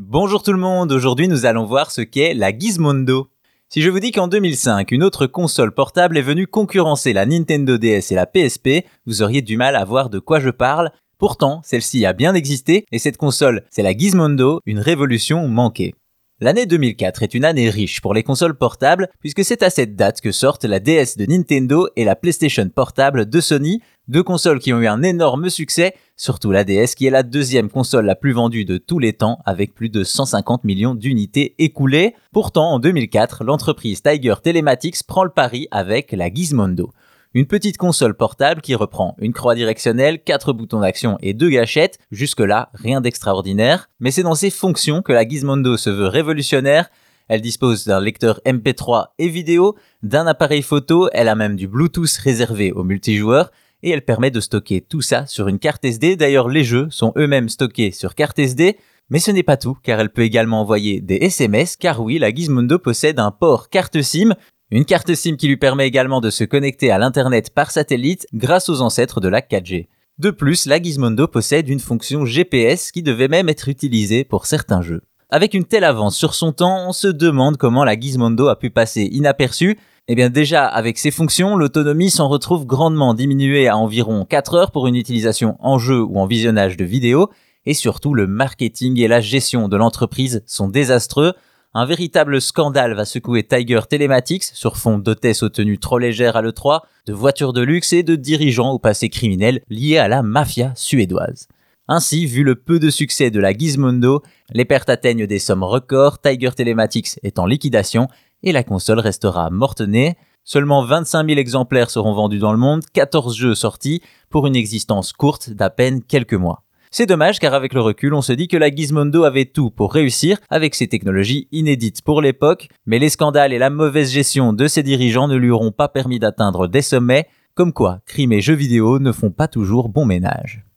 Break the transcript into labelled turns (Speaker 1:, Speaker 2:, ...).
Speaker 1: Bonjour tout le monde, aujourd'hui nous allons voir ce qu'est la Gizmondo. Si je vous dis qu'en 2005, une autre console portable est venue concurrencer la Nintendo DS et la PSP, vous auriez du mal à voir de quoi je parle. Pourtant, celle-ci a bien existé et cette console, c'est la Gizmondo, une révolution manquée. L'année 2004 est une année riche pour les consoles portables puisque c'est à cette date que sortent la DS de Nintendo et la PlayStation portable de Sony, deux consoles qui ont eu un énorme succès, surtout la DS qui est la deuxième console la plus vendue de tous les temps avec plus de 150 millions d'unités écoulées. Pourtant, en 2004, l'entreprise Tiger Telematics prend le pari avec la Gizmondo. Une petite console portable qui reprend une croix directionnelle, quatre boutons d'action et deux gâchettes. Jusque-là, rien d'extraordinaire. Mais c'est dans ses fonctions que la Gizmondo se veut révolutionnaire. Elle dispose d'un lecteur MP3 et vidéo, d'un appareil photo, elle a même du Bluetooth réservé aux multijoueurs et elle permet de stocker tout ça sur une carte SD. D'ailleurs, les jeux sont eux-mêmes stockés sur carte SD. Mais ce n'est pas tout, car elle peut également envoyer des SMS, car oui, la Gizmondo possède un port carte SIM, une carte SIM qui lui permet également de se connecter à l'Internet par satellite grâce aux ancêtres de la 4G. De plus, la Gizmondo possède une fonction GPS qui devait même être utilisée pour certains jeux. Avec une telle avance sur son temps, on se demande comment la Gizmondo a pu passer inaperçue. Eh bien déjà, avec ses fonctions, l'autonomie s'en retrouve grandement diminuée à environ 4 heures pour une utilisation en jeu ou en visionnage de vidéos, et surtout le marketing et la gestion de l'entreprise sont désastreux, un véritable scandale va secouer Tiger Telematics sur fond d'hôtesses aux tenues trop légères à l'E3, de voitures de luxe et de dirigeants au passé criminel liés à la mafia suédoise. Ainsi, vu le peu de succès de la Gizmondo, les pertes atteignent des sommes records, Tiger Telematics est en liquidation et la console restera mortenée. Seulement 25 000 exemplaires seront vendus dans le monde, 14 jeux sortis pour une existence courte d'à peine quelques mois. C'est dommage car avec le recul, on se dit que la Gizmondo avait tout pour réussir avec ses technologies inédites pour l'époque, mais les scandales et la mauvaise gestion de ses dirigeants ne lui auront pas permis d'atteindre des sommets, comme quoi crime et jeux vidéo ne font pas toujours bon ménage.